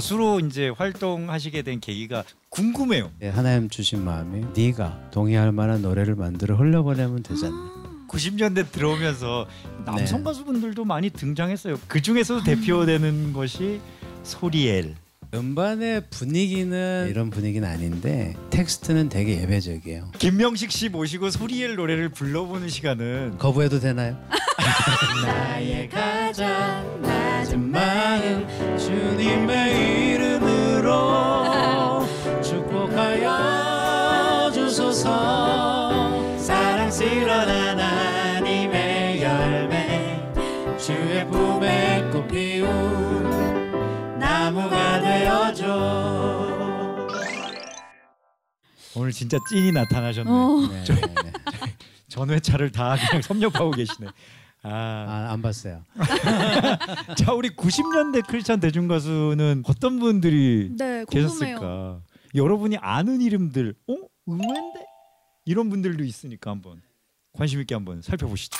가수로 이제 활동하시게 된 계기가 궁금해요. 예, 하나님 주신 마음이 네가 동의할 만한 노래를 만들어 흘려보내면 되잖아. 90년대 들어오면서 남성 네. 가수분들도 많이 등장했어요. 그 중에서도 대표되는 것이 소리엘. 음반의 분위기는 이런 분위기는 아닌데 텍스트는 되게 예배적이에요. 김명식 씨 모시고 소리엘 노래를 불러보는 시간은 거부해도 되나요? 나의 가장 낮은 마음 주님의 이름으로 축복하여 주소서 사랑스러운 하나 가 되어줘 오늘 진짜 찐이 나타나셨네. 어. 네, 저- 네, 네. 전회차를 다 그냥 섭렵하고 계시네. 아, 아, 안 봤어요. 자 우리 90년대 크리스찬 대중 가수는 어떤 분들이 네. 계셨을까? 여러분이 아는 이름들, 어 의외인데 이런 분들도 있으니까 한번 관심 있게 한번 살펴보시죠.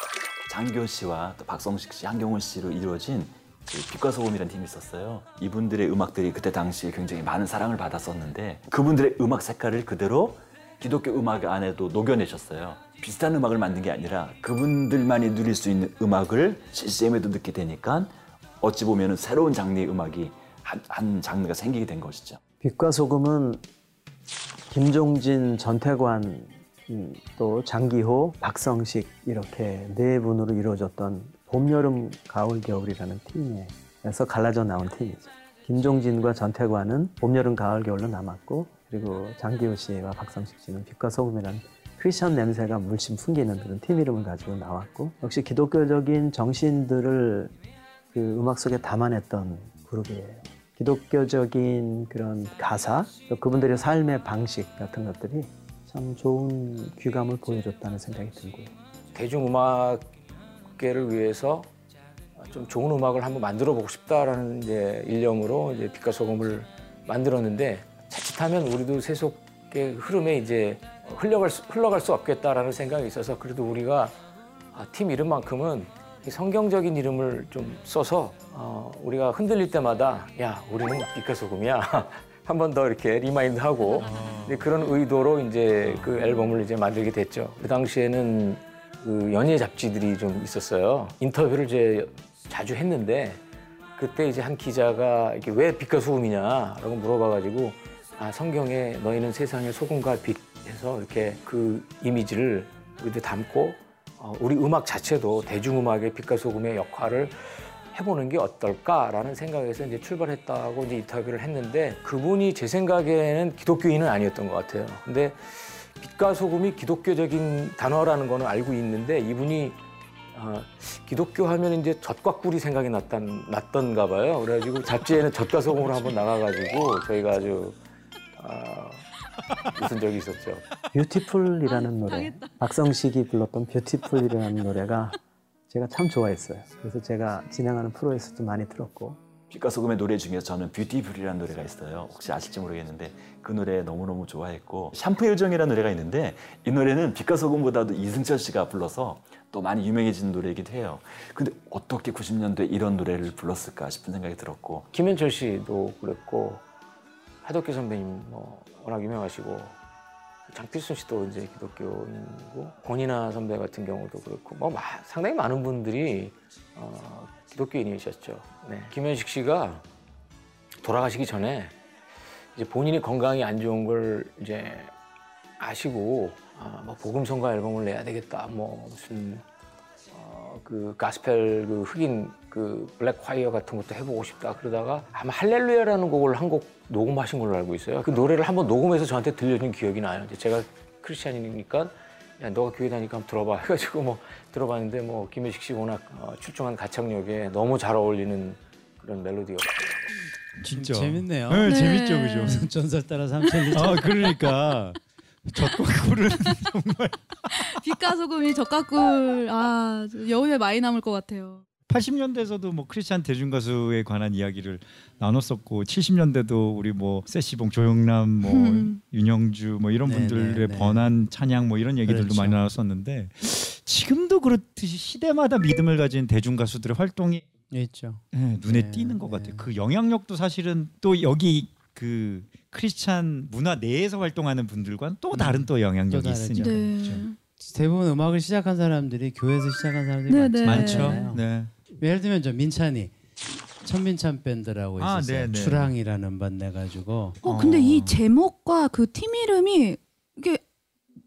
장교 씨와 또 박성식 씨, 한경훈 씨로 이루어진 그 빛과 소금이라는 팀이 있었어요. 이분들의 음악들이 그때 당시에 굉장히 많은 사랑을 받았었는데 그분들의 음악 색깔을 그대로 기독교 음악 안에도 녹여내셨어요. 비슷한 음악을 만든 게 아니라 그분들만이 누릴 수 있는 음악을 CCM에도 넣게 되니까 어찌 보면 새로운 장르의 음악이 한, 한 장르가 생기게 된 것이죠. 빛과 소금은 김종진, 전태관, 음, 또 장기호, 박성식 이렇게 네 분으로 이루어졌던 봄, 여름, 가을, 겨울이라는 팀에서 갈라져 나온 팀이죠. 김종진과 전태관은 봄, 여름, 가을, 겨울로 남았고 그리고 장기호 씨와 박성식 씨는 빛과 소금이라는 크리스천 냄새가 물씬 풍기는 그런 팀 이름을 가지고 나왔고 역시 기독교적인 정신들을 그 음악 속에 담아냈던 그룹이에요. 기독교적인 그런 가사, 또 그분들의 삶의 방식 같은 것들이 참 좋은 귀감을 보여줬다는 생각이 들고요. 대중음악 계를 위해서 좀 좋은 음악을 한번 만들어 보고 싶다라는 이제 일념으로 이제 빛과 소금을 만들었는데 자칫하면 우리도 세속의 흐름에 이제 흘러갈 수, 흘러갈 수 없겠다라는 생각이 있어서 그래도 우리가 아, 팀 이름만큼은 이 성경적인 이름을 좀 써서 어, 우리가 흔들릴 때마다 야 우리는 빛과 소금이야. 한 번 더 이렇게 remind하고. 이제 그런 의도로 이제 그 앨범을 이제 만들게 됐죠. 그 당시에는 그 연예 잡지들이 좀 있었어요. 인터뷰를 이제 자주 했는데 그때 이제 한 기자가 이게 왜 빛과 소금이냐라고 물어봐가지고 아 성경에 너희는 세상의 소금과 빛 해서 이렇게 그 이미지를 우리도 담고 어, 우리 음악 자체도 대중음악의 빛과 소금의 역할을 해보는 게 어떨까라는 생각에서 이제 출발했다고 이제 인터뷰를 했는데 그분이 제 생각에는 기독교인은 아니었던 것 같아요. 근데 빛과 소금이 기독교적인 단어라는 거는 알고 있는데 이분이 어, 기독교 하면 이제 젖과 꿀이 생각이 났단, 났던가 봐요. 그래가지고 잡지에는 젖과 소금으로 한번 나가가지고 저희가 아주 어, 웃은 적이 있었죠. Beautiful이라는 노래, 박성식이 불렀던 Beautiful이라는 노래가 제가 참 좋아했어요. 그래서 제가 진행하는 프로에서도 많이 들었고 빛과 소금의 노래 중에서 저는 Beautiful이라는 노래가 있어요. 혹시 아실지 모르겠는데 그 노래 너무너무 좋아했고 샴푸의 요정이라는 노래가 있는데 이 노래는 빛과 소금보다도 이승철 씨가 불러서 또 많이 유명해진 노래이기도 해요. 근데 어떻게 90년대 이런 노래를 불렀을까 싶은 생각이 들었고 김현철 씨도 그랬고 하덕기 선배님 뭐 워낙 유명하시고 장필순 씨도 이제 기독교인이고 권이나 선배 같은 경우도 그렇고 뭐 마- 상당히 많은 분들이 어, 기독교인이셨죠. 네. 김현식 씨가 돌아가시기 전에 이제 본인이 건강이 안 좋은 걸 이제 아시고 아, 뭐 복음 성가 앨범을 내야 되겠다. 뭐 무슨 어, 그 가스펠 그 흑인 그 블랙 화이어 같은 것도 해보고 싶다 그러다가 아마 할렐루야라는 곡을 한 곡 녹음하신 걸로 알고 있어요. 그 노래를 한번 녹음해서 저한테 들려준 기억이 나요. 이제 제가 크리스찬이니까 야 너가 교회 다니까 한번 들어봐 해가지고 뭐 들어봤는데 뭐 김혜식 씨 워낙 어, 출중한 가창력에 너무 잘 어울리는 그런 멜로디였고 진짜 재밌네요. 네, 네. 재밌죠, 그죠? 전설 따라 삼천리. 아 그러니까 젖과 꿀은 빛과 소금이 젖과 꿀. 아 여운에 많이 남을 것 같아요. 80년대에서도 뭐 크리스찬 대중 가수에 관한 이야기를 나눴었고 70년대도 우리 뭐 세시봉 조영남 뭐 음. 윤영주 뭐 이런 네, 분들의 네, 네. 번안 찬양 뭐 이런 얘기들도 그렇죠. 많이 나눴었는데 지금도 그렇듯이 시대마다 믿음을 가진 대중 가수들의 활동이 있죠. 네, 눈에 네, 띄는 것 네. 같아요. 그 영향력도 사실은 또 여기 그 크리스찬 문화 내에서 활동하는 분들과는 또 다른 또 영향력이 또. 있으니까. 네. 그렇죠. 대부분 음악을 시작한 사람들이 교회에서 시작한 사람들이 네, 네. 많죠. 많잖아요. 네. 예를 들면 저 민찬이 천민찬 밴드라고 아, 있었어요. 네, 네. 출항이라는 음반 내가지고 어 근데 어. 이 제목과 그 팀 이름이 이게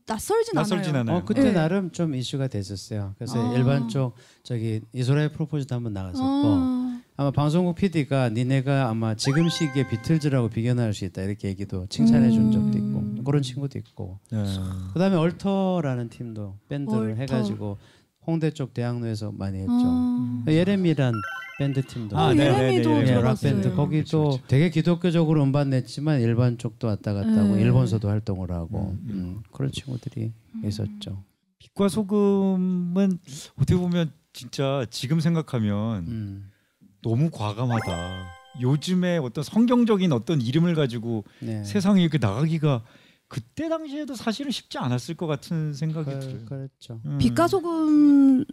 낯설진, 낯설진 않아요. 않아요. 어 그때 네. 나름 좀 이슈가 됐었어요. 그래서 아. 일반 쪽 저기 이소라의 프로포즈도 한번 나갔었고 아, 아마 방송국 PD가 니네가 아마 지금 시기에 비틀즈라고 비견할 수 있다 이렇게 얘기도 칭찬해 준 음. 적도 있고 그런 친구도 있고 네. 그다음에 얼터라는 팀도 밴드를 얼터. 해가지고 홍대 쪽 대학로에서 많이 했죠. 아. 예레미란 밴드 팀도 아, 어, 네, 예레미도 네, 네, 네. 예, 락 들어봤어요. 밴드 거기도 그렇죠, 되게 기독교적으로 음반 냈지만 일반 쪽도 왔다 갔다 하고 네. 일본서도 활동을 하고 음, 음, 그런 친구들이 있었죠. 빛과 소금은 어떻게 보면 진짜 지금 생각하면 음, 너무 과감하다. 요즘에 어떤 성경적인 어떤 이름을 가지고 네. 세상에 이렇게 나가기가 그때 당시에도 사실은 쉽지 않았을 것 같은 생각이 그, 들어요. 그렇죠. 음. 빛과 소금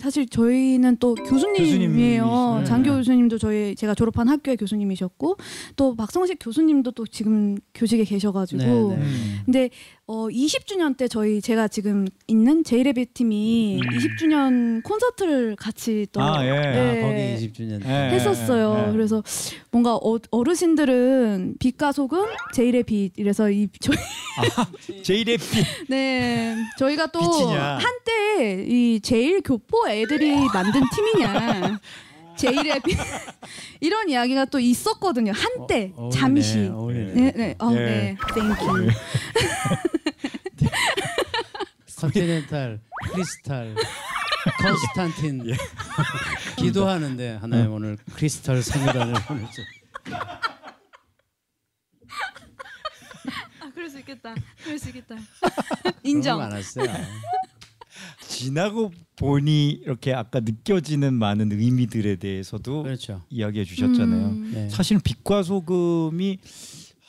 사실 저희는 또 교수님이에요. 장 교수님도 저희 제가 졸업한 학교의 교수님이셨고 또 박성식 교수님도 또 지금 교직에 계셔가지고 네, 네. 음. 근데 어 20주년 때 저희 제가 지금 있는 제이레빗 팀이 20주년 콘서트를 같이 또 아, 예. 네. 아, 거기 20주년 예, 했었어요. 예, 예. 그래서 뭔가 어, 어르신들은 빛과 소금, 제일의 빛 이래서 이 저희 제일의 빛. 네 저희가 또. 한때 이 제일 교포 애들이 만든 팀이냐 빛 이런 이야기가 또 있었거든요. 한때 어, 어울리네, 잠시 어울리네. 네, 네, 어, 예. 네, thank you. 컨티넨탈, 크리스탈, 컨스탄틴 예. 기도하는데 하나님 오늘 크리스탈 성이라는 보내줘. 아, 그럴 수 있겠다. 그럴 수 있겠다. 인정. 거 많았어요. 지나고 보니 이렇게 아까 느껴지는 많은 의미들에 대해서도 그렇죠. 이야기해 주셨잖아요. 음. 네. 사실은 빛과 소금이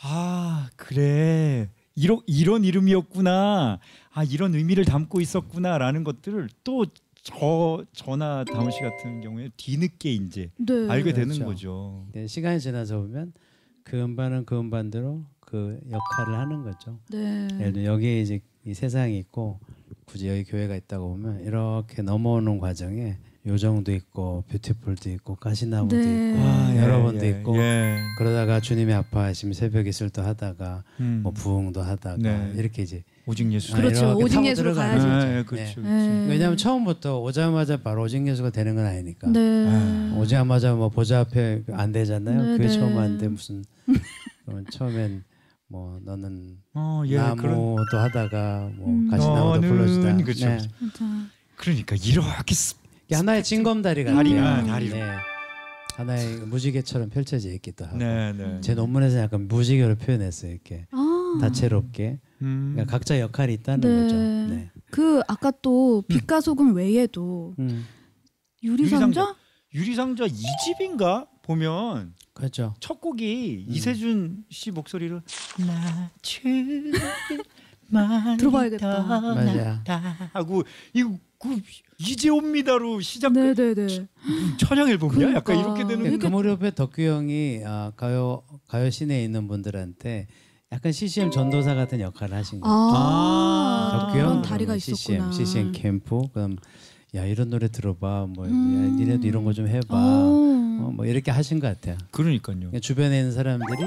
아 그래 이런 이런 이름이었구나 아 이런 의미를 담고 있었구나라는 것들을 또 저 저나 다운 씨 같은 경우에 뒤늦게 이제 네. 알게 되는 그렇죠. 거죠. 네, 시간이 지나서 보면 그 음반은 그 음반대로 그 역할을 하는 거죠. 네. 예를 여기에 이제 이 세상이 있고 굳이 여기 교회가 있다고 보면 이렇게 넘어오는 과정에 요정도 있고 뷰티풀도 있고 가시나무도 네. 있고 아, 여러 번도 예, 있고 예. 그러다가 주님이 아파하시면 새벽 이슬도 하다가 음. 뭐 부흥도 하다가 네. 이렇게 이제 오직 예수. 그렇죠. 이렇게 오직 예수로. 거죠. 예, 그렇죠. 네. 네. 왜냐하면 처음부터 오자마자 바로 오직 예수가 되는 건 아니니까 네. 아, 오자마자 뭐 보좌 앞에 안 되잖아요. 네, 그게 네. 처음 하는데 무슨 그러면 처음엔 뭐 너는 어, 예, 그런 나무도 하다가 뭐 음. 가시나무도 너는 불러주다. 그렇죠. 네. 그러니까 이렇게 스- 이게 하나의 징검다리 같아요. 다리가, 다리로. 네. 하나의 무지개처럼 펼쳐져 있기도 하고. 네, 네. 제 논문에서 약간 무지개로 표현했어요. 이렇게 아. 다채롭게. 음. 그러니까 각자 역할이 있다는 네. 거죠. 네. 그 아까 또 빛과 소금 외에도 음, 유리상자? 유리상자 이집인가 보면 그렇죠. 첫 곡이 음. 이세준 씨 목소리로 나주만 들어봐야겠다. 맞아요. 하고 이거 그 이제 옵니다로 시작 네, 네, 네. 천양 앨범이야? 약간 그러니까. 이렇게 되는 그, 그 무렵에 덕규 형이 아, 가요 가요 시내에 있는 분들한테 약간 CCM 전도사 같은 역할을 하신 거예요. 아, 덕규 덕규 형 다리가 CCM, 있었구나. CCM 캠프 그럼 야 이런 노래 들어봐 뭐 음. 야, 니네도 이런 거 좀 해봐 어. 어, 뭐 이렇게 하신 것 같아요. 그러니까요. 그러니까 주변에 있는 사람들이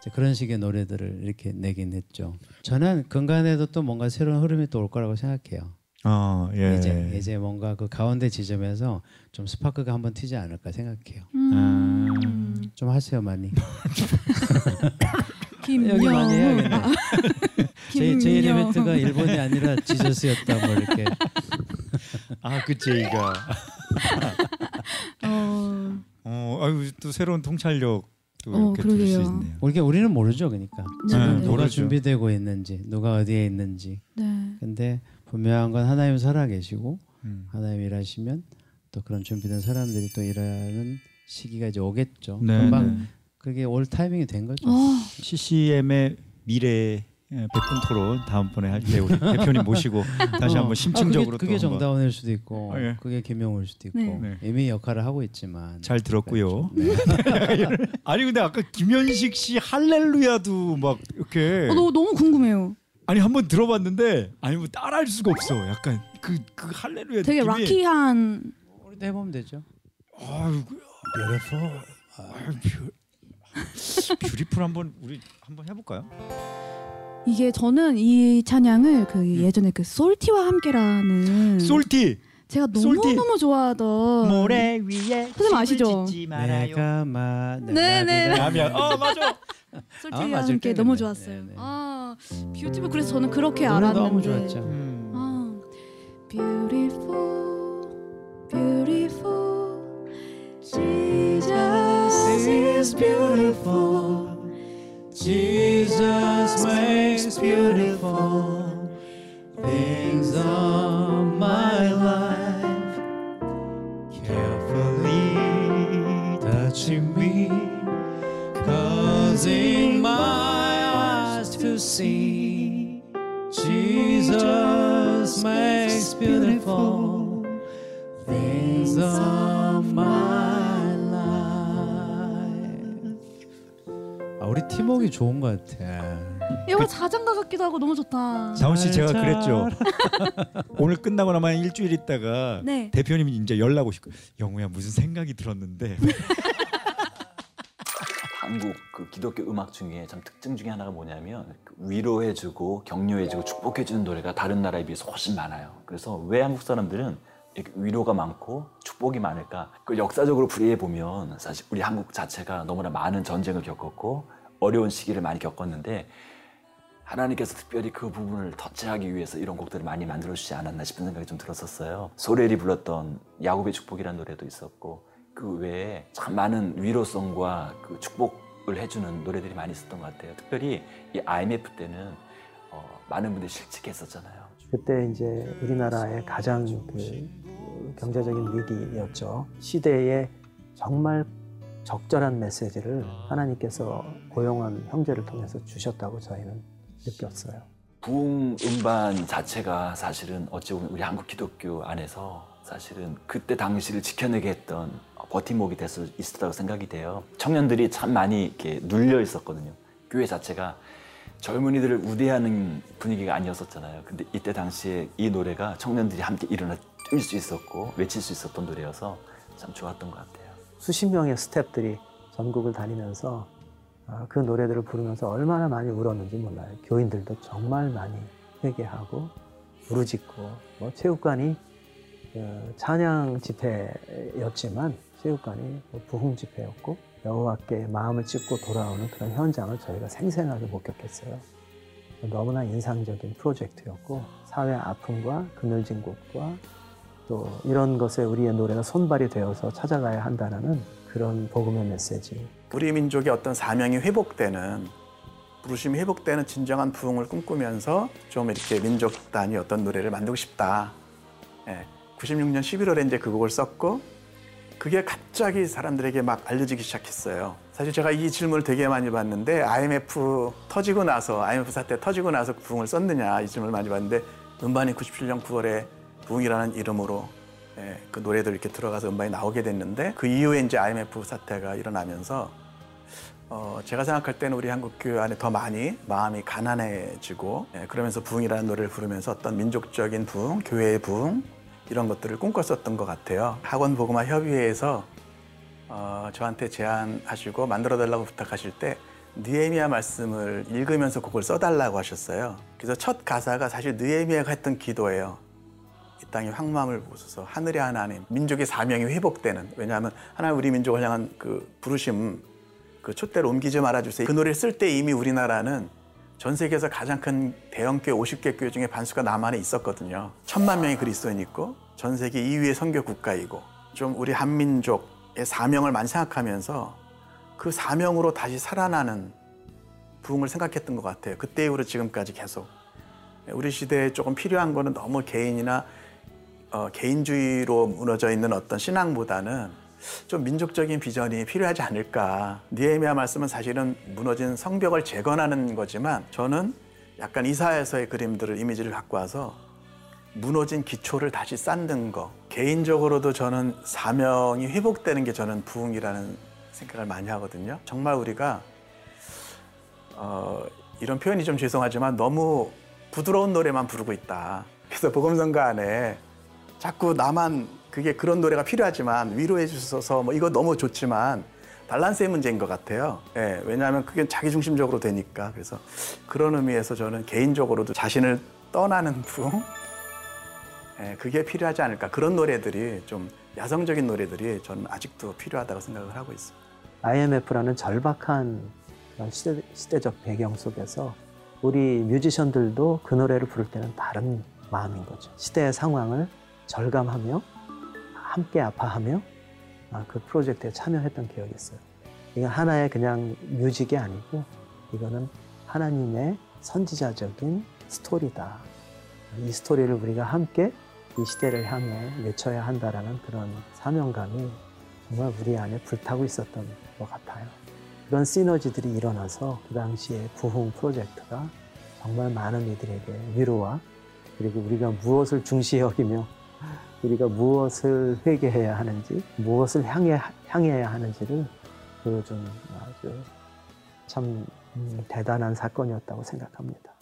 이제 그런 식의 노래들을 이렇게 내긴 했죠. 저는 근간에도 또 뭔가 새로운 흐름이 또 올 거라고 생각해요. 아 예. 이제 이제 뭔가 그 가운데 지점에서 좀 스파크가 한번 튀지 않을까 생각해요. 음. 좀 하세요 많이. 김영. 여기 많이 해야겠네. 제, 제 김영. 이벤트가 일본이 아니라 지저스였다 뭐 이렇게. 아그 제이가 어. 어 아유 또 새로운 통찰력 또 어, 이렇게 들을 수 그러게요. 있네요. 우리가 우리는 모르죠, 그러니까 네, 네, 네, 누가 모르죠. 준비되고 있는지, 누가 어디에 있는지. 네. 근데 분명한 건 하나님 살아계시고 음. 하나님 일하시면 또 그런 준비된 사람들이 또 일하는 시기가 이제 오겠죠. 네, 금방 네. 그게 올 타이밍이 된 거죠. 어. CCM의 미래에 예, 백분 토론 다음번에 할 때 우리 대표님 모시고 다시 어. 한번 아, 심층적으로 그게, 그게 또 한번 정다운일 수도 있고 아, 예. 그게 김용일 수도 있고 네. 네. 이미 역할을 하고 있지만 잘 들었고요. 네. 아니 근데 아까 김현식 씨 할렐루야도 막 이렇게 어, 너무 너무 궁금해요. 아니 한번 들어봤는데 아니 뭐 따라할 수가 없어. 약간 그 그 할렐루야 되게 느낌이 락키한 우리도 해보면 되죠. 아유 Beautiful. 아유, 뷰, Beautiful 한번 우리 한번 해볼까요? 이게 저는 이 찬양을 그 예전에 그 솔티와 함께라는 솔티 제가 너무 솔티. 너무 좋아하던 모래 위에 선생님 아시죠? 내가 만 네, 네, 네. 라면 어 맞아. 솔티와 아, 맞을 함께 너무 네, 좋았어요. 네, 네. 아 Beautiful 그래서 저는 그렇게 알았는데 너무 좋았죠. 음. 아 beautiful beautiful Jesus is beautiful Jesus makes beautiful things of my life, carefully touching me, causing my eyes to see. Jesus makes beautiful things of my 아 팀워크 좋은 것 같아. 이거 자장가 같기도 하고 너무 좋다. 자훈 씨 제가 잘 그랬죠. 오늘 끝나고 나면 일주일 있다가 네. 대표님이 이제 연락 오실 거예요. 영우야 무슨 생각이 들었는데 한국 그 기독교 음악 중에 참 특징 중에 하나가 뭐냐면 그 위로해주고 격려해주고 축복해주는 노래가 다른 나라에 비해서 훨씬 많아요. 그래서 왜 한국 사람들은 이렇게 위로가 많고 축복이 많을까? 그 역사적으로 풀이해 보면 사실 우리 한국 자체가 너무나 많은 전쟁을 겪었고 어려운 시기를 많이 겪었는데 하나님께서 특별히 그 부분을 터치하기 위해서 이런 곡들을 많이 만들어 주지 않았나 싶은 생각이 좀 들었었어요. 소렐이 불렀던 야곱의 축복이라는 노래도 있었고 그 외에 참 많은 위로성과 그 축복을 해주는 노래들이 많이 있었던 것 같아요. 특별히 이 IMF 때는 어, 많은 분들이 실직했었잖아요. 그때 이제 우리나라의 가장 그, 그 경제적인 위기였죠. 시대에 정말 적절한 메시지를 하나님께서 고용한 형제를 통해서 주셨다고 저희는 느꼈어요. 부흥 음반 자체가 사실은 어찌 보면 우리 한국 기독교 안에서 사실은 그때 당시를 지켜내게 했던 버팀목이 될 수 있었다고 생각이 돼요. 청년들이 참 많이 이렇게 눌려 있었거든요. 교회 자체가 젊은이들을 우대하는 분위기가 아니었었잖아요. 근데 이때 당시에 이 노래가 청년들이 함께 일어나 뛸 수 있었고 외칠 수 있었던 노래여서 참 좋았던 것 같아요. 수십 명의 스탭들이 전국을 다니면서 아, 그 노래들을 부르면서 얼마나 많이 울었는지 몰라요. 교인들도 정말 많이 회개하고 부르짖고 뭐 체육관이 어, 찬양 집회였지만 체육관이 뭐 부흥 집회였고 여호와께 마음을 찢고 돌아오는 그런 현장을 저희가 생생하게 목격했어요. 너무나 인상적인 프로젝트였고 사회 아픔과 그늘진 곳과 또 이런 것에 우리의 노래가 손발이 되어서 찾아가야 한다는 그런 복음의 메시지. 우리 민족의 어떤 사명이 회복되는 부르심이 회복되는 진정한 부흥을 꿈꾸면서 좀 이렇게 민족 단위 어떤 노래를 만들고 싶다. 예, 96년 11월에 이제 그 곡을 썼고 그게 갑자기 사람들에게 막 알려지기 시작했어요. 사실 제가 이 질문을 되게 많이 받는데 IMF 터지고 나서 IMF 사태 터지고 나서 부흥을 썼느냐 이 질문을 많이 받는데 음반이 97년 9월에 부흥이라는 이름으로 예, 그 노래들 이렇게 들어가서 음반이 나오게 됐는데 그 이후에 이제 IMF 사태가 일어나면서 어, 제가 생각할 때는 우리 한국 교회 안에 더 많이 마음이 가난해지고 예, 그러면서 부흥이라는 노래를 부르면서 어떤 민족적인 부흥, 교회의 부흥 이런 것들을 꿈꿨었던 것 같아요. 학원 복음화 협의회에서 어, 저한테 제안하시고 만들어 달라고 부탁하실 때 느헤미야 말씀을 읽으면서 그걸 써달라고 하셨어요. 그래서 첫 가사가 사실 느헤미야가 했던 기도예요. 이 땅의 황망을 보소서. 하늘의 하나님 민족의 사명이 회복되는 왜냐하면 하나님 우리 민족을 향한 그 부르심 그 촛대를 옮기지 말아주세요. 그 노래를 쓸 때 이미 우리나라는 전 세계에서 가장 큰 대형교회 50개 교회 중에 반수가 남한에 있었거든요. 천만 명의 그리스도인이 있고 전 세계 2위의 선교 국가이고 좀 우리 한민족의 사명을 많이 생각하면서 그 사명으로 다시 살아나는 부흥을 생각했던 것 같아요. 그때 이후로 지금까지 계속. 우리 시대에 조금 필요한 거는 너무 개인이나 어, 개인주의로 무너져 있는 어떤 신앙보다는 좀 민족적인 비전이 필요하지 않을까. 니에미아 말씀은 사실은 무너진 성벽을 재건하는 거지만 저는 약간 이사에서의 그림들을 이미지를 갖고 와서 무너진 기초를 다시 쌓는 거. 개인적으로도 저는 사명이 회복되는 게 저는 부흥이라는 생각을 많이 하거든요. 정말 우리가 어, 이런 표현이 좀 죄송하지만 너무 부드러운 노래만 부르고 있다. 그래서 복음성가 안에 자꾸 나만 그게 그런 노래가 필요하지만 위로해 주셔서 뭐 이거 너무 좋지만 밸런스의 문제인 것 같아요. 예, 왜냐하면 그게 자기 중심적으로 되니까 그래서 그런 의미에서 저는 개인적으로도 자신을 떠나는 부흥 예, 그게 필요하지 않을까 그런 노래들이 좀 야성적인 노래들이 저는 아직도 필요하다고 생각을 하고 있습니다. IMF라는 절박한 시대, 시대적 배경 속에서 우리 뮤지션들도 그 노래를 부를 때는 다른 마음인 거죠. 시대의 상황을 절감하며 함께 아파하며 아, 그 프로젝트에 참여했던 기억이 있어요. 이건 하나의 그냥 뮤직이 아니고 이거는 하나님의 선지자적인 스토리다. 이 스토리를 우리가 함께 이 시대를 향해 외쳐야 한다라는 그런 사명감이 정말 우리 안에 불타고 있었던 것 같아요. 그런 시너지들이 일어나서 그 당시에 부흥 프로젝트가 정말 많은 이들에게 위로와 그리고 우리가 무엇을 중시 여기며 우리가 무엇을 회개해야 하는지 무엇을 향해 향해야 하는지를 보여준 아주 참 음, 대단한 사건이었다고 생각합니다.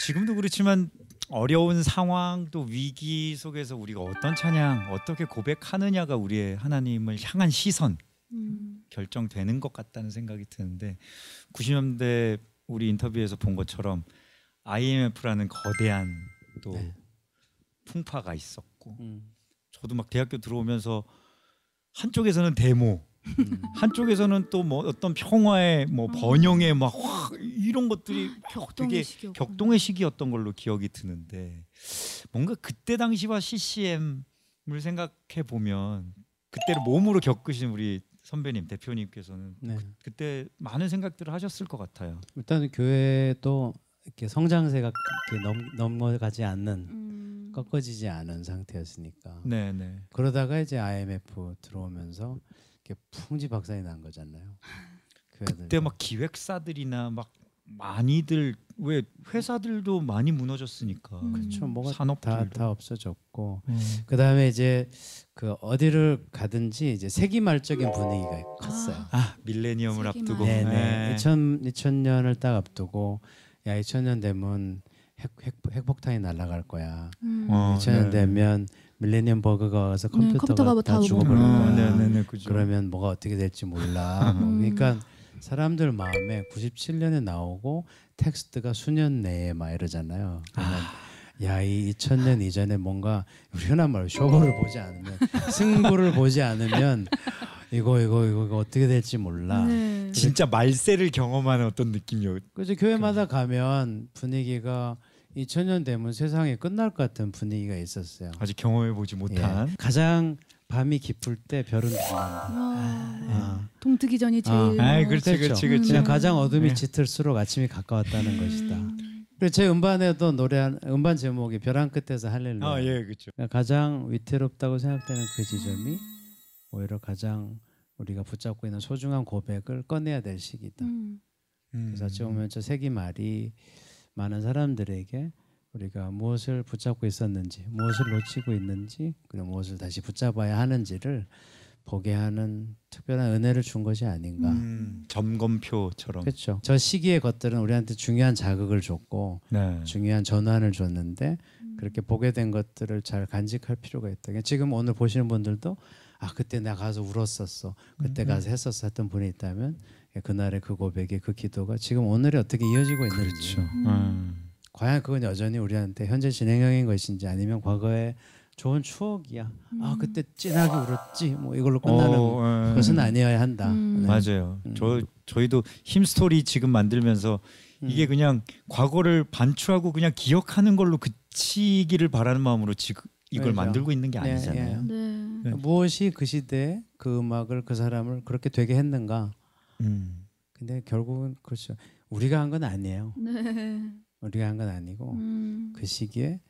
지금도 그렇지만 어려운 상황 또 위기 속에서 우리가 어떤 찬양 어떻게 고백하느냐가 우리의 하나님을 향한 시선 음. 결정되는 것 같다는 생각이 드는데 90년대 우리 인터뷰에서 본 것처럼 IMF라는 거대한 또 네. 풍파가 있었고 음. 저도 막 대학교 들어오면서 한쪽에서는 데모 음. 한쪽에서는 또 뭐 어떤 평화의 뭐 번영의 막 확 이런 것들이 막 격동의 되게 시기였구나. 격동의 시기였던 걸로 기억이 드는데 뭔가 그때 당시와 CCM을 생각해 보면 그때를 몸으로 겪으신 우리 선배님 대표님께서는 네. 그 때 많은 생각들을 하셨을 것 같아요. 일단 교회도 이렇게 성장세가 이렇게 넘, 넘어가지 않는 음. 꺾어지지 않은 상태였으니까 네, 네. 그러다가 이제 IMF 들어오면서 이렇게 풍지박산이 난 거잖아요. 교회들도. 그때 막 기획사들이나 막 많이들 왜 회사들도 많이 무너졌으니까 음. 그렇죠. 뭐가 산업들도. 다, 다 없어졌고 네. 그 다음에 이제 그 어디를 가든지 이제 세기말적인 분위기가 컸어요. 아 밀레니엄을 세기말. 앞두고 네네. 네. 2000, 2000년을 딱 앞두고 야 2000년 되면 핵, 핵, 핵폭탄이 날아갈 거야. 음. 어, 2000년 네. 되면 밀레니엄 버그가 와서 네, 컴퓨터가, 컴퓨터가 다다 죽어버릴. 거야. 어, 네네네 그죠. 그러면 뭐가 어떻게 될지 몰라. 뭐 음. 그러니까 사람들 마음에 97년에 나오고 텍스트가 수년 내에 막 이러잖아요. 그러면 야이 2000년 이전에 뭔가 우리 흔한 말로 쇼를 보지 않으면 승부를 보지 않으면 이거 이거 이거, 이거 어떻게 될지 몰라. 네. 진짜 말세를 경험하는 어떤 느낌이요. 그래서 교회마다 가면 분위기가 2000년 되면 세상이 끝날 것 같은 분위기가 있었어요. 아직 경험해 보지 예. 못한. 가장 밤이 깊을 때 별은 빛난다. 와. 아. 동트기 전이 아. 제일. 아이 뭐- 그렇지 그렇죠. 그렇지 그렇지. 그냥 음. 가장 어둠이 네. 짙을수록 아침이 가까웠다는 것이다. 음. 그리고 제 음반에도 노래한 음반 제목이 벼랑 끝에서 할렐루야. 아 예 그렇죠. 그러니까 가장 위태롭다고 생각되는 그 지점이 오히려 가장 우리가 붙잡고 있는 소중한 고백을 꺼내야 될 시기다. 음. 그래서 어찌 보면 저 세기 말이 많은 사람들에게 우리가 무엇을 붙잡고 있었는지, 무엇을 놓치고 있는지, 그리고 무엇을 다시 붙잡아야 하는지를 보게 하는 특별한 은혜를 준 것이 아닌가. 음, 점검표처럼. 그렇죠. 저 시기의 것들은 우리한테 중요한 자극을 줬고 네. 중요한 전환을 줬는데 음. 그렇게 보게 된 것들을 잘 간직할 필요가 있다. 지금 오늘 보시는 분들도 아 그때 내가 가서 울었었어, 그때 음. 가서 했었어 했던 분이 있다면 그날의 그 고백이 그 기도가 지금 오늘이 어떻게 이어지고 있는지, 그렇죠. 음. 과연 그건 여전히 우리한테 현재 진행형인 것인지 아니면 과거의 좋은 추억이야. 아 그때 찐하게 울었지. 뭐 이걸로 끝나는 어, 예. 것은 아니어야 한다. 음. 네. 맞아요. 음. 저 저희도 힘 스토리 지금 만들면서 음. 이게 그냥 과거를 반추하고 그냥 기억하는 걸로 그치기를 바라는 마음으로 지금 이걸 그렇죠. 만들고 있는 게 네, 아니잖아요. 네. 네. 무엇이 그 시대에 그 음악을 그 사람을 그렇게 되게 했는가? 음. 근데 결국은 그렇죠. 우리가 한 건 아니에요. 네. 우리가 한 건 아니고 음. 그 시기에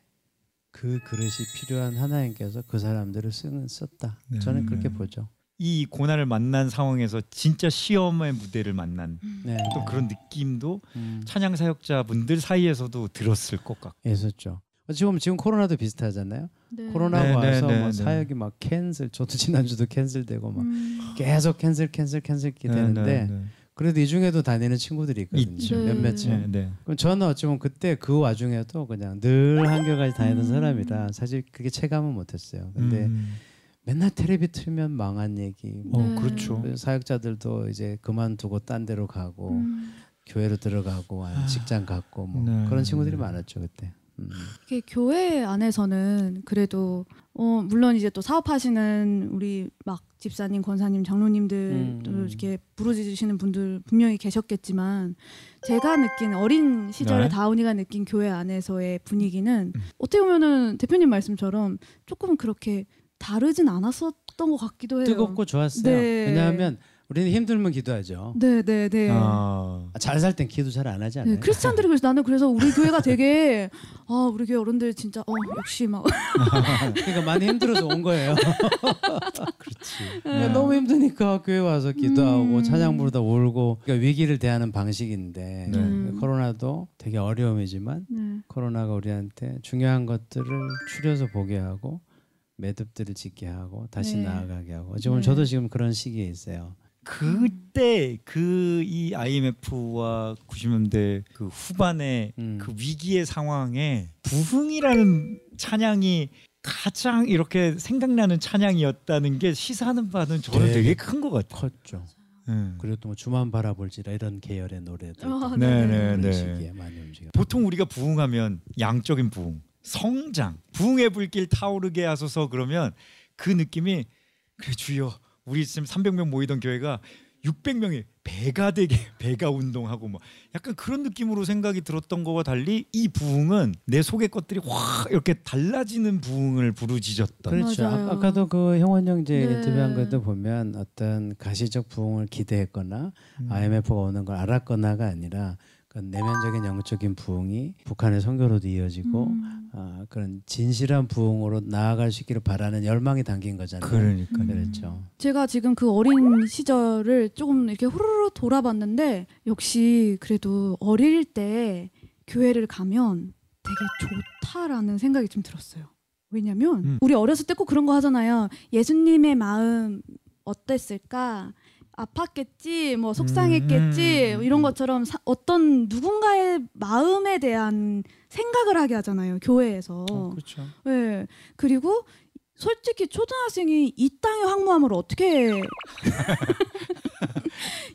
그 그릇이 필요한 하나님께서 그 사람들을 쓰는 썼다. 네. 저는 그렇게 음. 보죠. 이 고난을 만난 상황에서 진짜 시험의 무대를 만난 네. 또 그런 느낌도 음, 찬양 사역자분들 사이에서도 들었을 것 같고. 있었죠. 지금 지금 코로나도 비슷하잖아요. 네. 코로나가 네, 네, 와서 네, 뭐 네. 사역이 막 cancel. 저도 지난주도 cancel되고 막 음. 계속 cancel cancel cancel 이 되는데 네, 네, 그래도 이 중에도 다니는 친구들이 있거든요. 네. 몇몇이. 네, 네. 그럼 저는 어찌 보면 그때 그 와중에도 그냥 늘 한결같이 다니던 음. 사람이라 사실 그게 체감은 못했어요. 근데 음. 맨날 텔레비 틀면 망한 얘기. 뭐. 그렇죠. 사역자들도 이제 그만두고 딴 데로 가고 음. 교회로 들어가고 아. 직장 갖고 뭐 네. 그런 친구들이 많았죠 그때. 음. 이게 교회 안에서는 그래도 어 물론 이제 또 사업하시는 우리 막 집사님, 권사님, 장로님들 음. 또 이렇게 부르짖으시는 분들 분명히 계셨겠지만 제가 느낀 어린 시절에 네. 다운이가 느낀 교회 안에서의 분위기는 음. 어떻게 보면은 대표님 말씀처럼 조금 그렇게 다르진 않았었던 것 같기도 해요. 뜨겁고 좋았어요. 네. 왜냐하면 우리는 힘들면 기도하죠. 네, 네, 네. 아, 잘 살 땐 기도 잘 안 하지 않아요? 네, 크리스찬들이 그래서 나는 그래서 우리 교회가 되게 아 우리 교회 어른들 진짜 어 역시 막 그러니까 많이 힘들어서 온 거예요. 그렇지. 네, 너무 힘드니까 교회 와서 기도하고 음. 찬양 부르다 울고 그러니까 위기를 대하는 방식인데 네. 음. 코로나도 되게 어려움이지만 네. 코로나가 우리한테 중요한 것들을 추려서 보게 하고 매듭들을 짓게 하고 다시 네. 나아가게 하고 지금 네. 저도 지금 그런 시기에 있어요. 그때 그 이 IMF와 90년대 그 후반에 음. 그 위기의 상황에 부흥이라는 찬양이 가장 이렇게 생각나는 찬양이었다는 게 시사하는 바는 저는 네. 되게 큰 것 같아요. 컸죠. 음. 그리고 또 뭐 주만 바라볼지라 이런 계열의 노래들 아, 네, 네, 네, 네. 보통 우리가 부흥하면 양적인 부흥, 성장, 부흥의 불길 타오르게 하소서 그러면 그 느낌이 그래 주여 우리 지금 300명 모이던 교회가 600명이 배가 되게 배가 운동하고 뭐 약간 그런 느낌으로 생각이 들었던 거와 달리 이 부흥은 내 속의 것들이 확 이렇게 달라지는 부흥을 부르짖었던 그렇죠. 맞아요. 아, 까도그 형원 형제 네. 인터뷰한 것도 보면 어떤 가시적 부흥을 기대했거나 음. IMF가 오는 걸 알았거나가 아니라 그 내면적인 영적인 부흥이 북한의 선교로도 이어지고 음. 아, 그런 진실한 부흥으로 나아갈 수 있기를 바라는 열망이 담긴 거잖아요. 그러니까 음. 그렇죠. 제가 지금 그 어린 시절을 조금 이렇게 후루루 돌아봤는데 역시 그래도 어릴 때 교회를 가면 되게 좋다라는 생각이 좀 들었어요. 왜냐면 음. 우리 어렸을 때 꼭 그런 거 하잖아요. 예수님의 마음 어땠을까? 아팠겠지, 뭐 속상했겠지 음, 음, 이런 음. 것처럼 사- 어떤 누군가의 마음에 대한 생각을 하게 하잖아요 교회에서. 어, 그렇죠. 네. 그리고 솔직히 초등학생이 이 땅의 황무함을 어떻게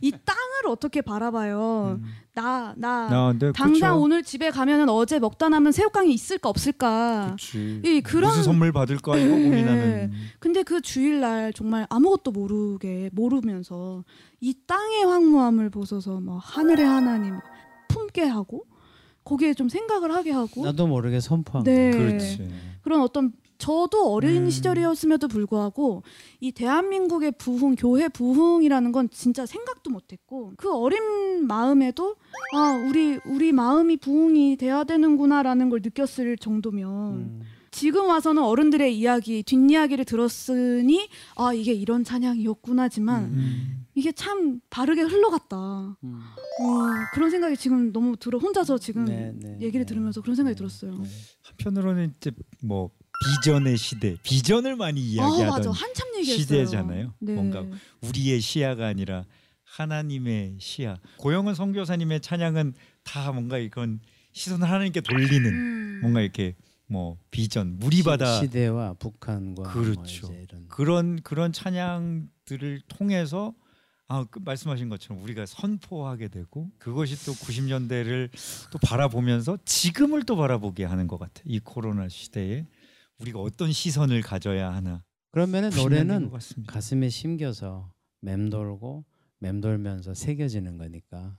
이 땅을 어떻게 바라봐요? 음. 나나 아, 네, 당장 그렇죠. 오늘 집에 가면은 어제 먹다 남은 새우깡이 있을까 없을까? 이 그런- 무슨 선물 받을까 이거 네. 고민하는 근데 그 주일날 정말 아무것도 모르게 모르면서 이 땅의 황무함을 보소서 막 하늘의 하나님 품게 하고 거기에 좀 생각을 하게 하고 나도 모르게 선포한 네. 거. 그렇지. 그런 어떤 저도 어린 음. 시절이었음에도 불구하고 이 대한민국의 부흥 교회 부흥이라는 건 진짜 생각도 못했고 그 어린 마음에도 아 우리 우리 마음이 부흥이 돼야 되는구나라는 걸 느꼈을 정도면 음. 지금 와서는 어른들의 이야기 뒷이야기를 들었으니 아 이게 이런 찬양이었구나지만 음. 이게 참 다르게 흘러갔다 음. 어, 그런 생각이 지금 너무 들어 혼자서 지금 네, 네, 얘기를 네. 들으면서 그런 생각이 네. 들었어요. 네. 한편으로는 이제 뭐 비전의 시대, 비전을 많이 아 이야기하던 한참 얘기했어요. 시대잖아요. 네. 뭔가 우리의 시야가 아니라 하나님의 시야. 고영은 선교사님의 찬양은 다 뭔가 이건 시선을 하나님께 돌리는 음. 뭔가 이렇게 뭐 비전, 무리바다 시, 대와 북한과 뭐 그렇죠. 이런 그런 그런 찬양들을 통해서 아, 그 말씀하신 것처럼 우리가 선포하게 되고 그것이 또 90년대를 또 바라보면서 지금을 또 바라보게 하는 것 같아. 이 코로나 시대에 우리가 어떤 시선을 가져야 하나. 그러면은 90년대인 노래는. 가슴에 심겨서 맴돌고 맴돌면서 새겨지는 거니까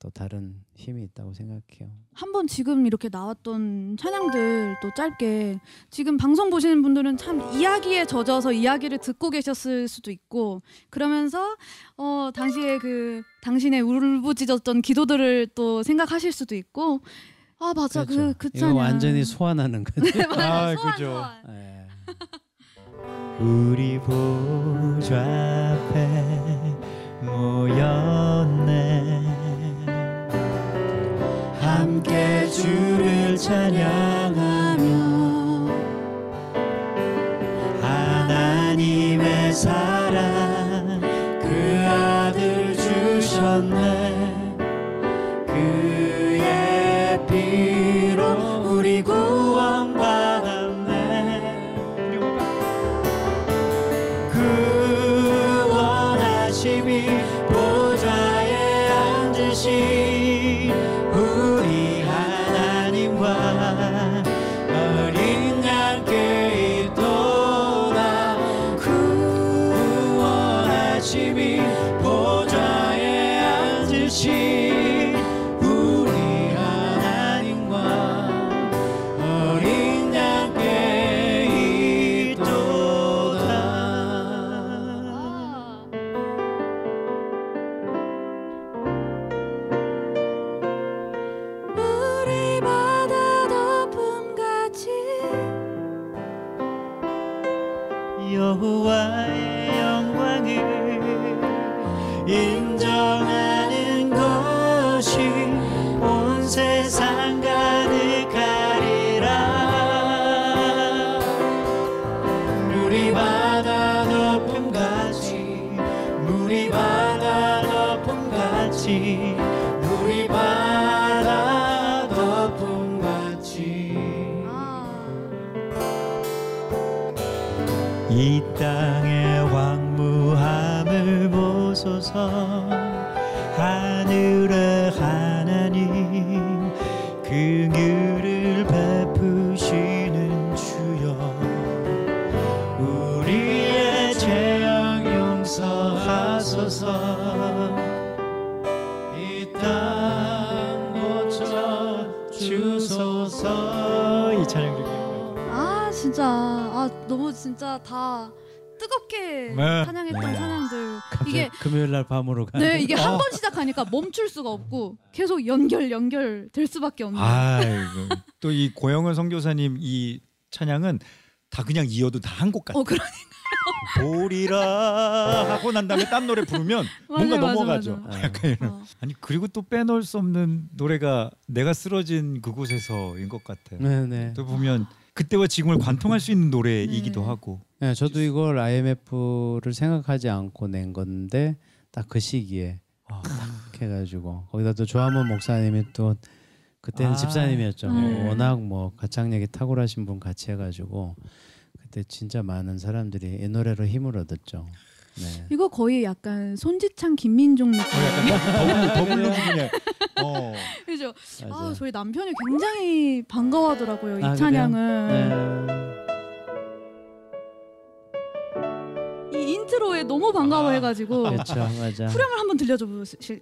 또 다른 힘이 있다고 생각해요. 한번 지금 이렇게 나왔던 찬양들 또 짧게 지금 방송 보시는 분들은 참 이야기에 젖어서 이야기를 듣고 계셨을 수도 있고 그러면서 어 당시에 그 당신의 울부짖었던 기도들을 또 생각하실 수도 있고 아 맞아 그그 이거 찬양 완전히 소환하는 거죠. 네. 아, 그죠. 네. 우리 보좌 앞에 모였네 함께 주를 찬양하며 하나님의 사랑 그 아들 주셨네 이 땅의 황무함을 보소서. 하늘 너무 진짜 다 뜨겁게 네. 찬양했던 네. 찬양들 갑자기 이게 금요일 날 밤으로 가는 네 이게 한 번 시작하니까 멈출 수가 없고 계속 연결 연결 될 수밖에 없는 아이고 또이 고영은 선교사님 이 찬양은 다 그냥 이어도 다 한 곡 같아. 어 그런 보리라 하고 난 다음에 딴 노래 부르면 뭔가 맞아, 넘어가죠. 맞아. 약간 이런. 어. 아니 그리고 또 빼놓을 수 없는 노래가 내가 쓰러진 그곳에서인 것 같아. 네네. 또 보면 그때와 지금을 관통할 수 있는 노래이기도 네. 하고. 네, 저도 이걸 IMF를 생각하지 않고 낸 건데 딱 그 시기에 아, 이렇게 해가지고 거기다 또 조한모 목사님이 또 그때는 아. 집사님이었죠. 음. 워낙 뭐 가창력이 탁월하신 분 같이 해가지고 그때 진짜 많은 사람들이 이 노래로 힘을 얻었죠. 네. 이거 거의 약간 손지창 김민종 느낌 어, 약간 더블 더블로 그냥. 어. 그죠? 아 맞아요. 저희 남편이 굉장히 반가워하더라고요 이 아, 그래요? 찬양을 네. 이 intro에 너무 반가워해가지고 그렇죠, 맞아. 후렴을 한번 들려줘 보실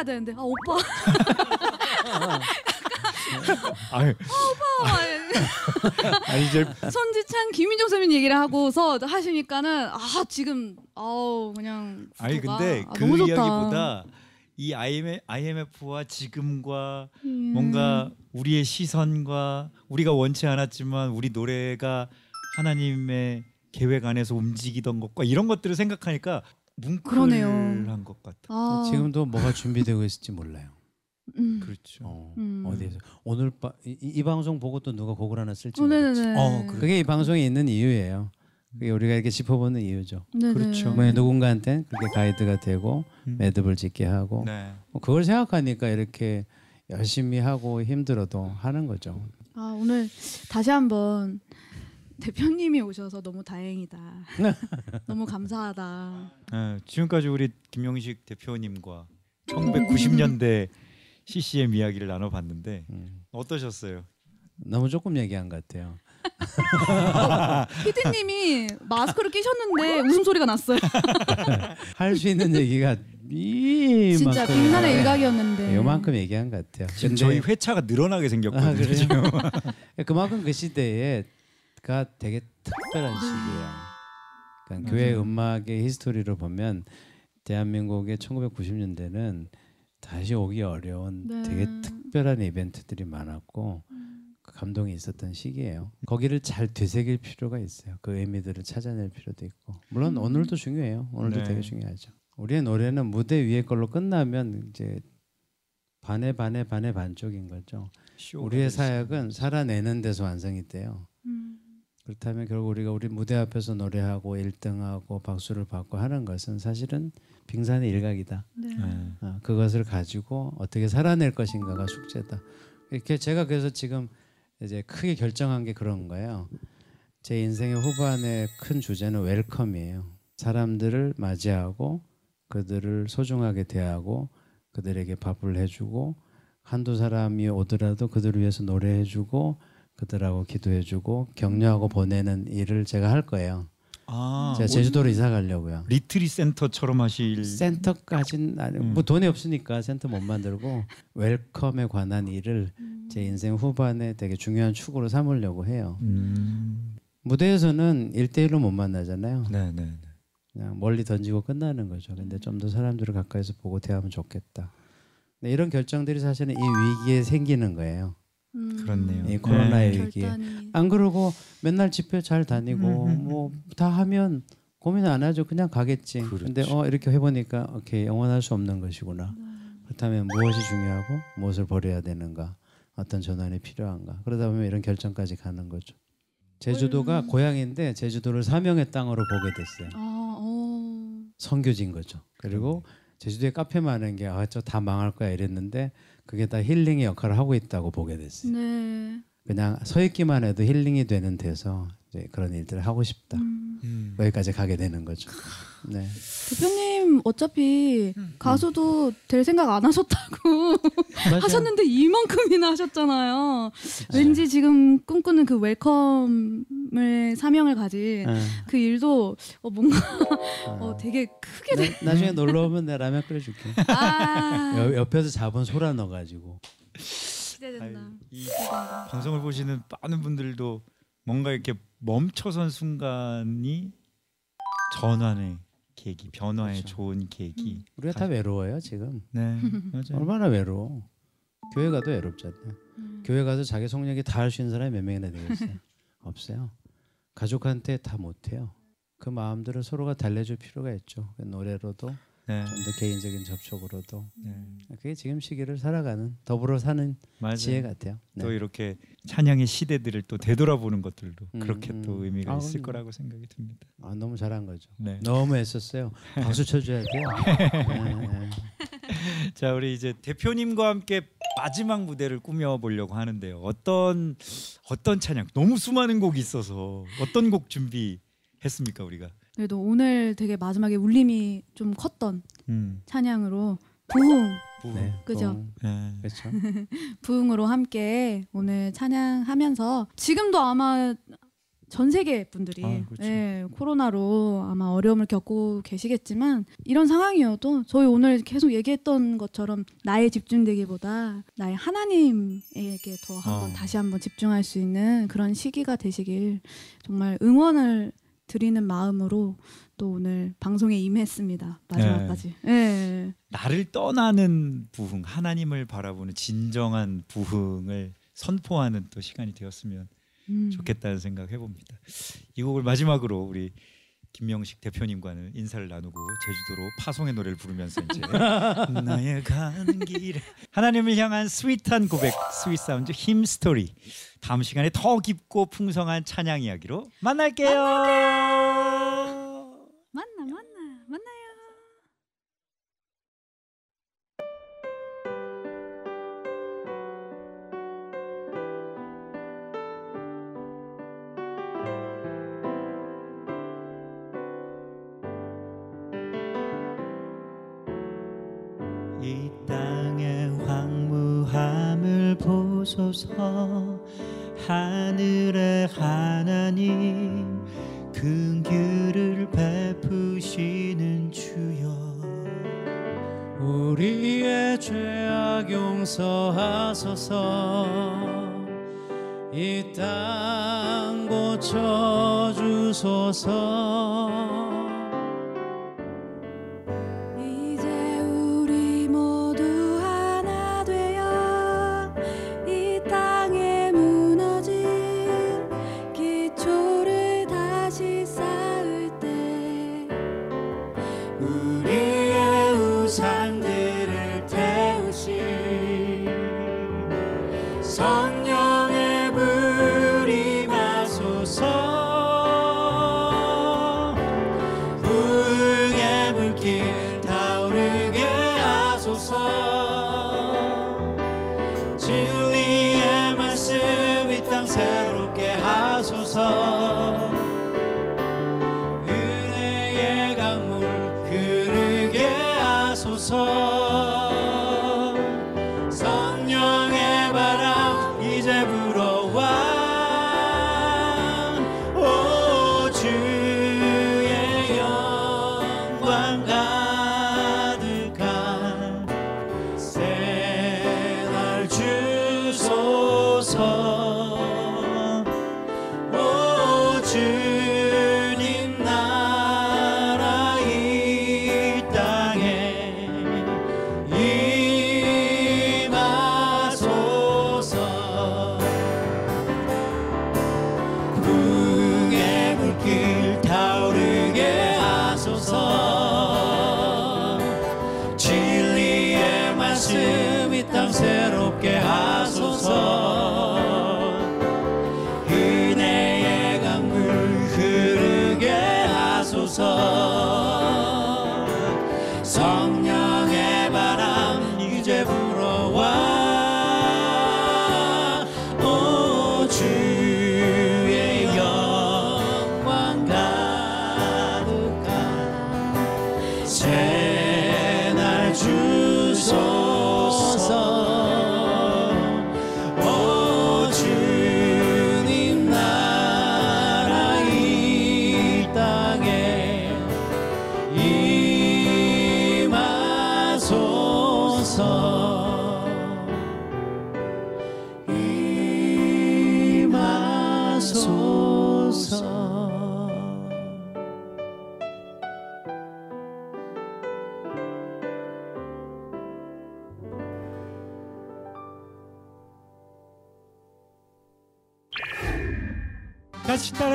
해야 되는데 아 오빠 아유, 오빠 아니 이제 손지창 김민종 선생님 얘기를 하고서 하시니까는 아 지금 아우 그냥 아니 근데 아, 그 너무 좋다. 이야기보다 이 IMF와 지금과 음. 뭔가 우리의 시선과 우리가 원치 않았지만 우리 노래가 하나님의 계획 안에서 움직이던 것과 이런 것들을 생각하니까. 뭉클한 것 같아. 아, 지금도 뭐가 준비되고 있을지 몰라요. 음. 그렇죠. 어, 음. 어디에서 오늘 바, 이, 이- 이 방송 보고 또 누가 곡을 하나 쓸지 어, 모르겠지. 네네네. 어, 그래. 그게 이 방송에 있는 이유예요. 그게 우리가 이렇게 짚어보는 이유죠. 네네. 그렇죠. 뭐 누군가한테 그게 가이드가 되고 음. 매듭을 짓게 하고 네. 뭐 그걸 생각하니까 이렇게 열심히 하고 힘들어도 하는 거죠. 아 오늘 다시 한번 대표님이 오셔서 너무 다행이다. 너무 감사하다. 네, 지금까지 우리 김용식 대표님과 1990년대 CCM 이야기를 나눠봤는데 음. 어떠셨어요? 너무 조금 얘기한 것 같아요. 피디님이 마스크를 끼셨는데 웃음소리가 났어요. 할 수 있는 얘기가 이만큼 진짜 빅난의 일각이었는데. 요만큼 얘기한 것 같아요. 지금 근데 저희 회차가 늘어나게 생겼거든요. 아, 그래요? 지금. 그만큼 그 시대에 가 되게 특별한 시기예요. 그러니까 교회 음악의 history로 보면 대한민국의 1990년대는 다시 오기 어려운 네. 되게 특별한 이벤트들이 많았고 그 감동이 있었던 시기예요. 거기를 잘 되새길 필요가 있어요. 그 의미들을 찾아낼 필요도 있고 물론 음. 오늘도 중요해요. 오늘도 네. 되게 중요하죠. 우리의 노래는 무대 위에 걸로 끝나면 이제 반에 반에 반에 반쪽인 거죠. 우리의. 사역은 살아내는 데서 완성이 돼요. 음. 그렇다면 결국 우리가 우리 무대 앞에서 노래하고 1등하고 박수를 받고 하는 것은 사실은 빙산의 일각이다. 네. 네. 어, 그것을 가지고 어떻게 살아낼 것인가가 숙제다. 이렇게 제가 그래서 지금 이제 크게 결정한 게 그런 거예요. 제 인생의 후반의 큰 주제는 웰컴이에요. 사람들을 맞이하고 그들을 소중하게 대하고 그들에게 밥을 해주고 한두 사람이 오더라도 그들을 위해서 노래해주고 그들하고 기도해주고 격려하고 보내는 일을 제가 할 거예요. 아, 제가 제주도로 이사 가려고요. retreat 센터처럼 하실 센터까지는 아니 음. 뭐 돈이 없으니까 센터 못 만들고 welcome에 관한 일을 제 인생 후반에 되게 중요한 축으로 삼으려고 해요. 음. 무대에서는 일대일로못 만나잖아요. 네, 네, 네. 그냥 멀리 던지고 끝나는 거죠. 근데 좀 더 사람들을 가까이서 보고 대하면 좋겠다. 네, 이런 결정들이 사실은 이 위기에 생기는 거예요. 음. 그렇네요. 이 코로나의 네. 결단이. 안 그러고 맨날 집회 잘 다니고 음, 음, 음. 뭐다 하면 고민 안 하죠. 그냥 가겠지. 그렇죠. 근데 어 이렇게 해보니까 오케이 영원할 수 없는 것이구나. 그렇다면 무엇이 중요하고 무엇을 버려야 되는가? 어떤 전환이 필요한가? 그러다 보면 이런 결정까지 가는 거죠. 제주도가 고향인데 제주도를 사명의 땅으로 보게 됐어요. 아, 어. 선교진 거죠. 그리고 제주도에 카페 많은 게 아 저 다 망할 거야 이랬는데 그게 다 힐링의 역할을 하고 있다고 보게 됐어요. 네. 그냥 서 있기만 해도 힐링이 되는 데서 이제 그런 일들을 하고 싶다. 음. 음. 여기까지 가게 되는 거죠. 네. 대표님 어차피 가수도 될 생각 안 하셨다고 하셨는데 이만큼이나 하셨잖아요. 왠지 지금 꿈꾸는 그 웰컴을 사명을 가진 어. 그 일도 어, 뭔가 어, 되게 크게 돼. 나, 나중에 놀러 오면 내가 라면 끓여줄게. 아 옆, 옆에서 잡은 소라 넣어가지고. 기대된다. 이 기대된다. 방송을 보시는 많은 분들도 뭔가 이렇게 멈춰선 순간이 전환의 계기, 변화의 그렇죠. 좋은 계기. 우리가 다 외로워요 지금. 네, 맞아요. 얼마나 외로워. 교회 가도 외롭잖아요. 음. 교회 가서 자기 속력이 다 할 수 있는 사람이 몇 명이나 되겠어요? 없어요. 가족한테 다 못해요. 그 마음들을 서로가 달래줄 필요가 있죠. 그 노래로도 네, 좀더 개인적인 접촉으로도 네. 그게 지금 시기를 살아가는 더불어 사는 맞아요. 지혜 같아요. 네. 또 이렇게 찬양의 시대들을 또 되돌아보는 것들도 음, 그렇게 음. 또 의미가 아, 있을. 거라고 생각이 듭니다. 아, 너무 잘한 거죠. 네. 너무 애썼어요. 박수 쳐줘야 돼요. 네, 네. 자, 우리 이제 대표님과 함께 마지막 무대를 꾸며 보려고 하는데요. 어떤 어떤 찬양? 너무 수많은 곡이 있어서 어떤 곡 준비했습니까, 우리가? 그래도 오늘 되게 마지막에 울림이 좀 컸던 음. 찬양으로 부흥 네. 그죠? 어, 네. 그렇죠. 부흥으로 함께 오늘 찬양하면서 지금도 아마 전 세계 분들이 아, 그렇죠. 예, 코로나로 아마 어려움을 겪고 계시겠지만 이런 상황이어도 저희 오늘 계속 얘기했던 것처럼 나에 집중되기보다 나의 하나님에게 더 한번 어. 다시 한번 집중할 수 있는 그런 시기가 되시길 정말 응원을 드리는 마음으로 또 오늘 방송에 임했습니다 마지막까지. 예. 나를 떠나는 부흥, 하나님을 바라보는 진정한 부흥을 선포하는 또 시간이 되었으면 음. 좋겠다는 생각 해봅니다. 이 곡을 마지막으로 우리 김명식 대표님과는 인사를 나누고 제주도로 파송의 노래를 부르면서 이제 나의 가는 길에 하나님을 향한 sweet한 고백, Sweet Sound Hymnstory. 다음 시간에 더 깊고 풍성한 찬양 이야기로 만날게요. 만나 만나 보소서. 하늘의 하나님 긍휼을 베푸시는 주여. 우리의 죄악 용서하소서. 이 땅 고쳐 주소서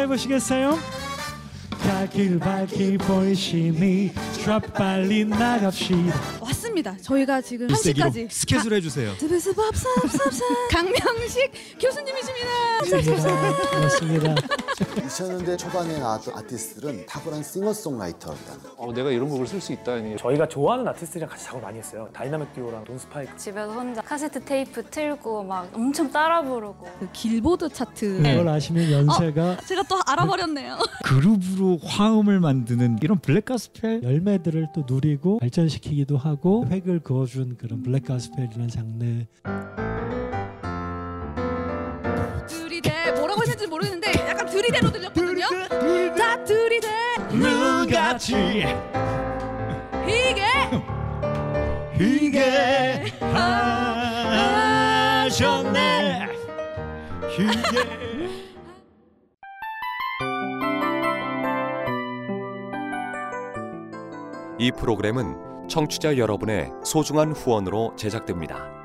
해 보시겠어요? 가길 밝히 보이시니 드랍 빨리 나갑시다 왔습니다. 저희가 지금 일세기로 1시까지 스케줄 해주세요. 강명식 교수님이십니다. 고맙습니다 2000년대 초반에 나왔던 아티스트들은 탁월한 싱어송라이터였다. 어, 내가 이런 곡을 쓸 수 있다니. 저희가 좋아하는 아티스트랑 같이 작업을 많이 했어요. 다이나믹 듀오랑 돈 스파이크. 집에서 혼자 카세트 테이프 틀고 막 엄청 따라 부르고 그 길보드 차트. 그걸 아시면 연세가 제가 또 알아버렸네요. 그룹으로 화음을 만드는 이런 블랙 가스펠 열매들을 또 누리고 발전시키기도 하고 획을 그어준 그런 블랙 가스펠이라는 장르 들이대 뭐라고 했는지 모르겠는데 들이대로 들렸거든요. 자 들이대 눈같이 이게 희게 하셨네 희게 이 프로그램은 청취자 여러분의 소중한 후원으로 제작됩니다.